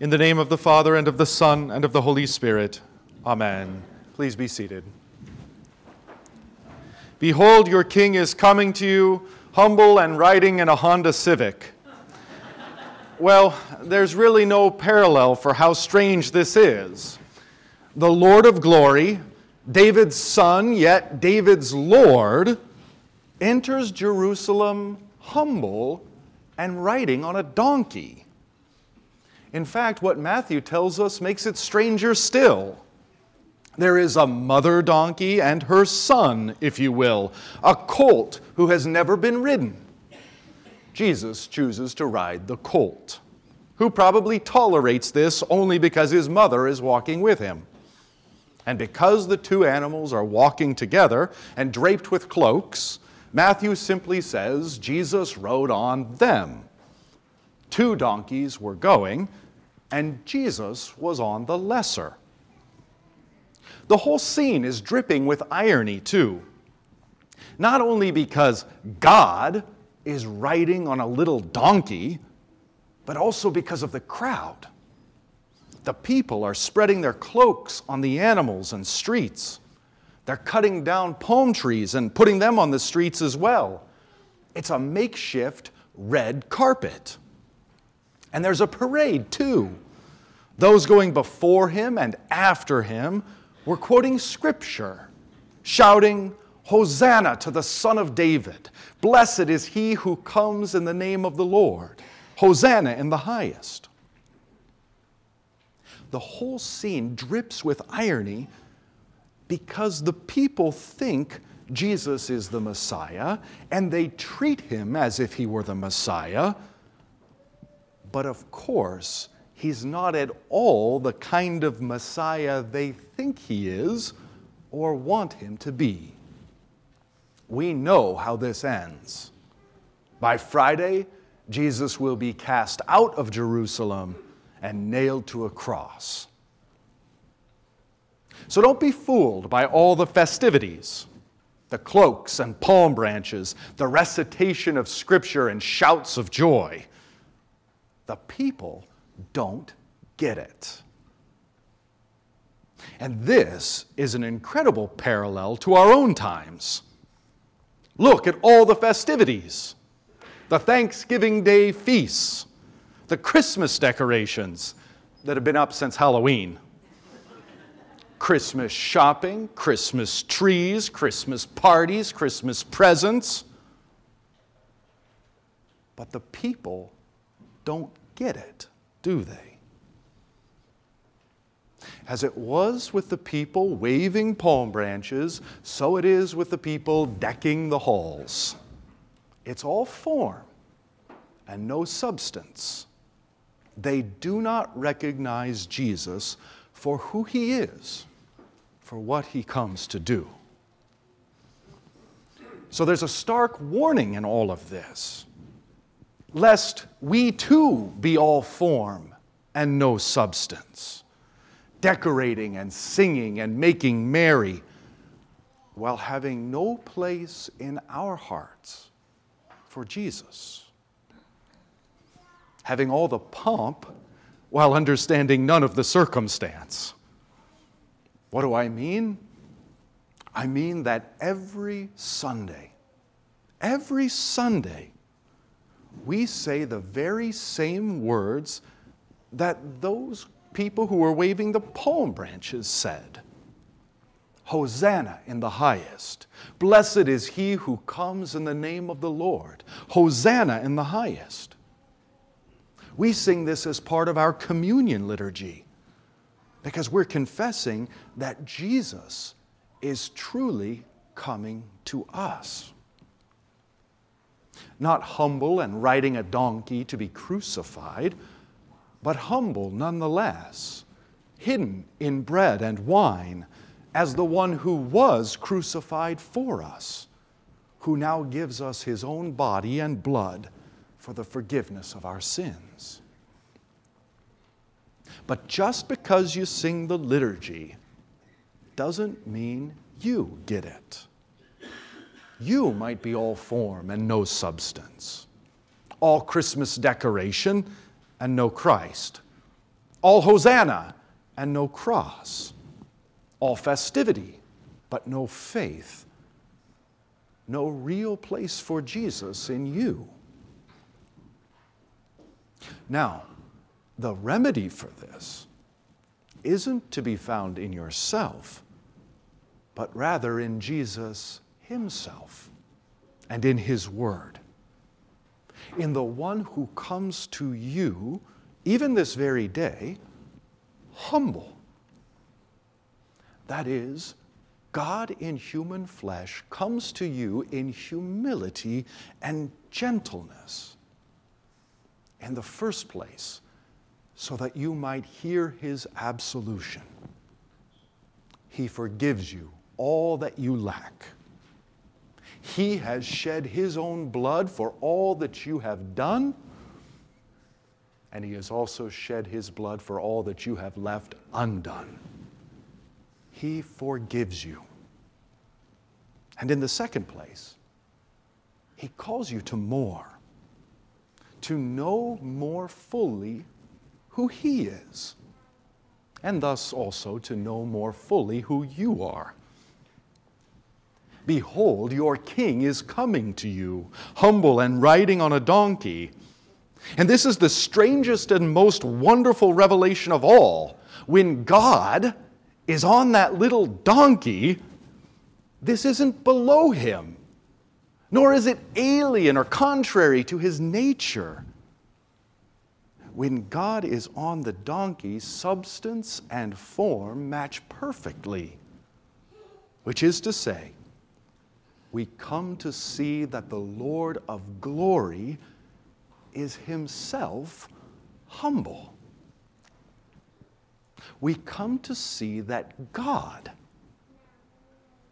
In the name of the Father, and of the Son, and of the Holy Spirit. Amen. Please be seated. Behold, your king is coming to you, humble and riding in a Honda Civic. Well, there's really no parallel for how strange this is. The Lord of glory, David's son, yet David's Lord, enters Jerusalem humble and riding on a donkey. In fact, what Matthew tells us makes it stranger still. There is a mother donkey and her son, if you will, a colt who has never been ridden. Jesus chooses to ride the colt, who probably tolerates this only because his mother is walking with him. And because the two animals are walking together and draped with cloaks, Matthew simply says Jesus rode on them. Two donkeys were going, and Jesus was on the lesser. The whole scene is dripping with irony, too. Not only because God is riding on a little donkey, but also because of the crowd. The people are spreading their cloaks on the animals and streets. They're cutting down palm trees and putting them on the streets as well. It's a makeshift red carpet. And there's a parade too. Those going before him and after him were quoting scripture, shouting, Hosanna to the Son of David. Blessed is he who comes in the name of the Lord. Hosanna in the highest. The whole scene drips with irony because the people think Jesus is the Messiah and they treat him as if he were the Messiah. But of course, he's not at all the kind of Messiah they think he is or want him to be. We know how this ends. By Friday, Jesus will be cast out of Jerusalem and nailed to a cross. So don't be fooled by all the festivities the cloaks and palm branches, the recitation of scripture and shouts of joy. The people don't get it. And this is an incredible parallel to our own times. Look at all the festivities the Thanksgiving Day feasts, the Christmas decorations that have been up since Halloween. Christmas shopping, Christmas trees, Christmas parties, Christmas presents. But the people don't get it, do they? As it was with the people waving palm branches, so it is with the people decking the halls. It's all form and no substance. They do not recognize Jesus for who he is for what he comes to do. So there's a stark warning in all of this, lest we too be all form and no substance, decorating and singing and making merry, while having no place in our hearts for Jesus. Having all the pomp while understanding none of the circumstance. What do I mean? I mean that every Sunday, every Sunday, we say the very same words that those people who were waving the palm branches said Hosanna in the highest. Blessed is he who comes in the name of the Lord. Hosanna in the highest. We sing this as part of our communion liturgy because we're confessing that Jesus is truly coming to us. Not humble and riding a donkey to be crucified, but humble nonetheless, hidden in bread and wine as the one who was crucified for us, who now gives us his own body and blood for the forgiveness of our sins. But just because you sing the liturgy doesn't mean you get it. You might be all form and no substance, all Christmas decoration and no Christ. all hosanna and no cross, all festivity but no faith, no real place for Jesus in you. Now, the remedy for this isn't to be found in yourself, but rather in Jesus Himself and in His Word. In the one who comes to you, even this very day, humble. That is, God in human flesh comes to you in humility and gentleness. In the first place, so that you might hear his absolution. He forgives you all that you lack. He has shed his own blood for all that you have done, and he has also shed his blood for all that you have left undone. He forgives you. And in the second place, he calls you to more, to know more fully who He is, and thus also to know more fully who you are. Behold, your king is coming to you, humble and riding on a donkey. And this is the strangest and most wonderful revelation of all. When God is on that little donkey, this isn't below him, nor is it alien or contrary to his nature when God is on the donkey, substance and form match perfectly. Which is to say, we come to see that the Lord of glory is himself humble. We come to see that God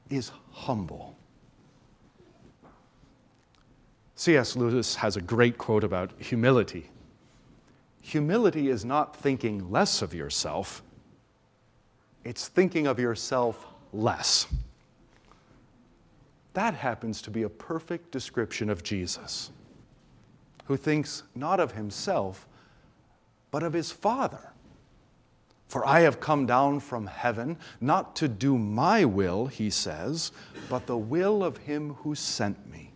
is humble. C.S. Lewis has a great quote about humility. Humility is not thinking less of yourself, it's thinking of yourself less. That happens to be a perfect description of Jesus, who thinks not of himself, but of his Father. For I have come down from heaven not to do my will, he says, but the will of him who sent me.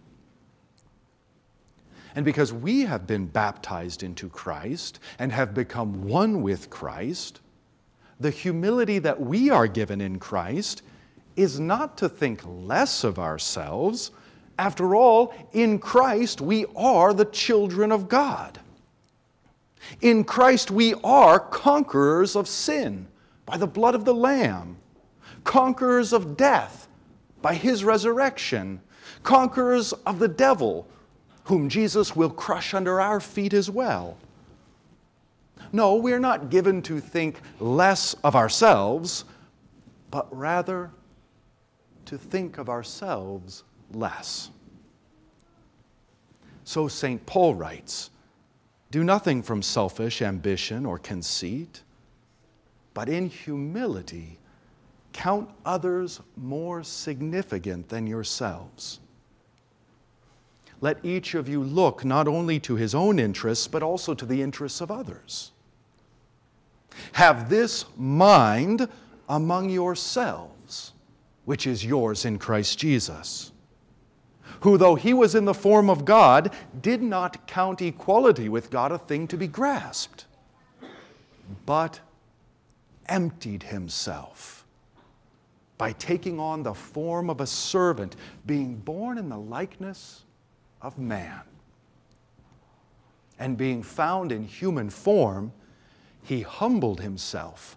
And because we have been baptized into Christ and have become one with Christ, the humility that we are given in Christ is not to think less of ourselves. After all, in Christ we are the children of God. In Christ we are conquerors of sin by the blood of the Lamb, conquerors of death by his resurrection, conquerors of the devil whom Jesus will crush under our feet as well. No, we're not given to think less of ourselves, but rather to think of ourselves less. So St. Paul writes Do nothing from selfish ambition or conceit, but in humility count others more significant than yourselves let each of you look not only to his own interests, but also to the interests of others. Have this mind among yourselves, which is yours in Christ Jesus, who, though he was in the form of God, did not count equality with God a thing to be grasped, but emptied himself by taking on the form of a servant, being born in the likeness of man. And being found in human form, he humbled himself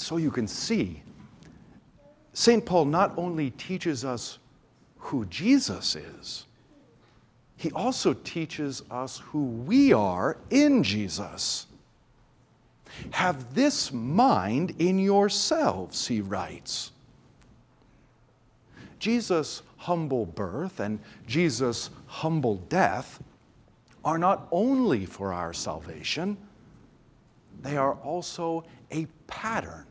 And so you can see, St. Paul not only teaches us who Jesus is, he also teaches us who we are in Jesus. Have this mind in yourselves, he writes. Jesus' humble birth and Jesus' humble death are not only for our salvation, they are also a pattern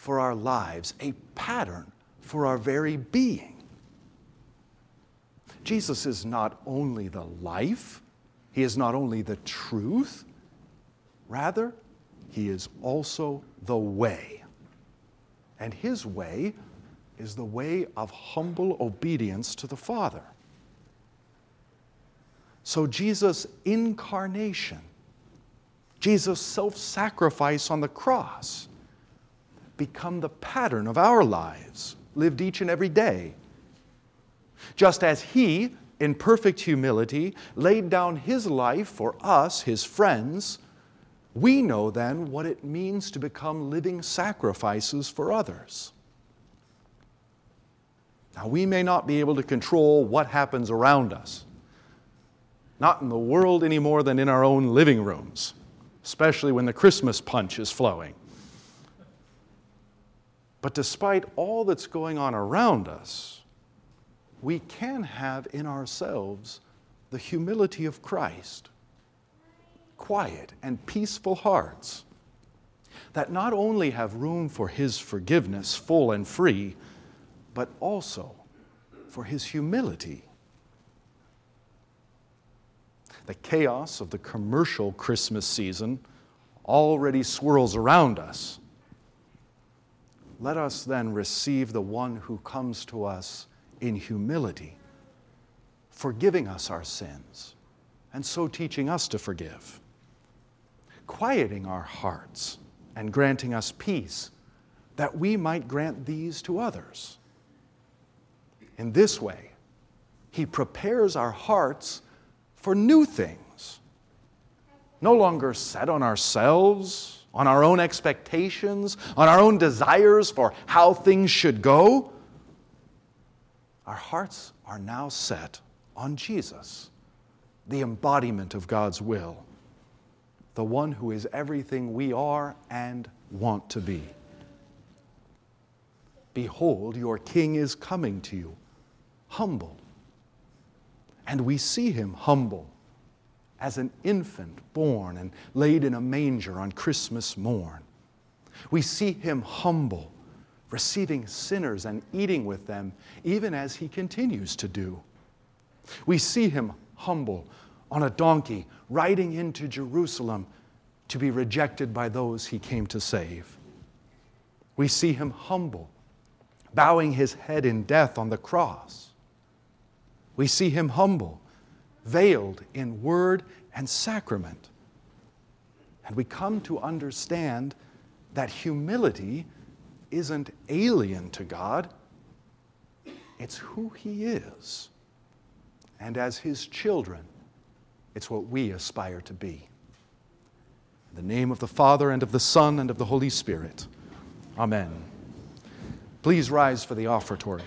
for our lives, a pattern for our very being. Jesus is not only the life, He is not only the truth, rather, He is also the way. And His way is the way of humble obedience to the Father. So, Jesus' incarnation, Jesus' self sacrifice on the cross, become the pattern of our lives, lived each and every day. Just as He, in perfect humility, laid down His life for us, His friends, we know then what it means to become living sacrifices for others. Now, we may not be able to control what happens around us, not in the world any more than in our own living rooms, especially when the Christmas punch is flowing. But despite all that's going on around us, we can have in ourselves the humility of Christ, quiet and peaceful hearts that not only have room for His forgiveness full and free but also for his humility. The chaos of the commercial Christmas season already swirls around us. Let us then receive the one who comes to us in humility, forgiving us our sins, and so teaching us to forgive, quieting our hearts and granting us peace that we might grant these to others. In this way, He prepares our hearts for new things. No longer set on ourselves, on our own expectations, on our own desires for how things should go. Our hearts are now set on Jesus, the embodiment of God's will, the one who is everything we are and want to be. Behold, your king is coming to you humble. And we see him humble as an infant born and laid in a manger on Christmas morn. We see him humble, receiving sinners and eating with them, even as he continues to do. We see him humble on a donkey, riding into Jerusalem to be rejected by those he came to save. We see him humble, bowing his head in death on the cross. We see him humble, veiled in word and sacrament. And we come to understand that humility isn't alien to God, it's who He is. And as His children, it's what we aspire to be. In the name of the Father, and of the Son, and of the Holy Spirit. Amen. Please rise for the offertory.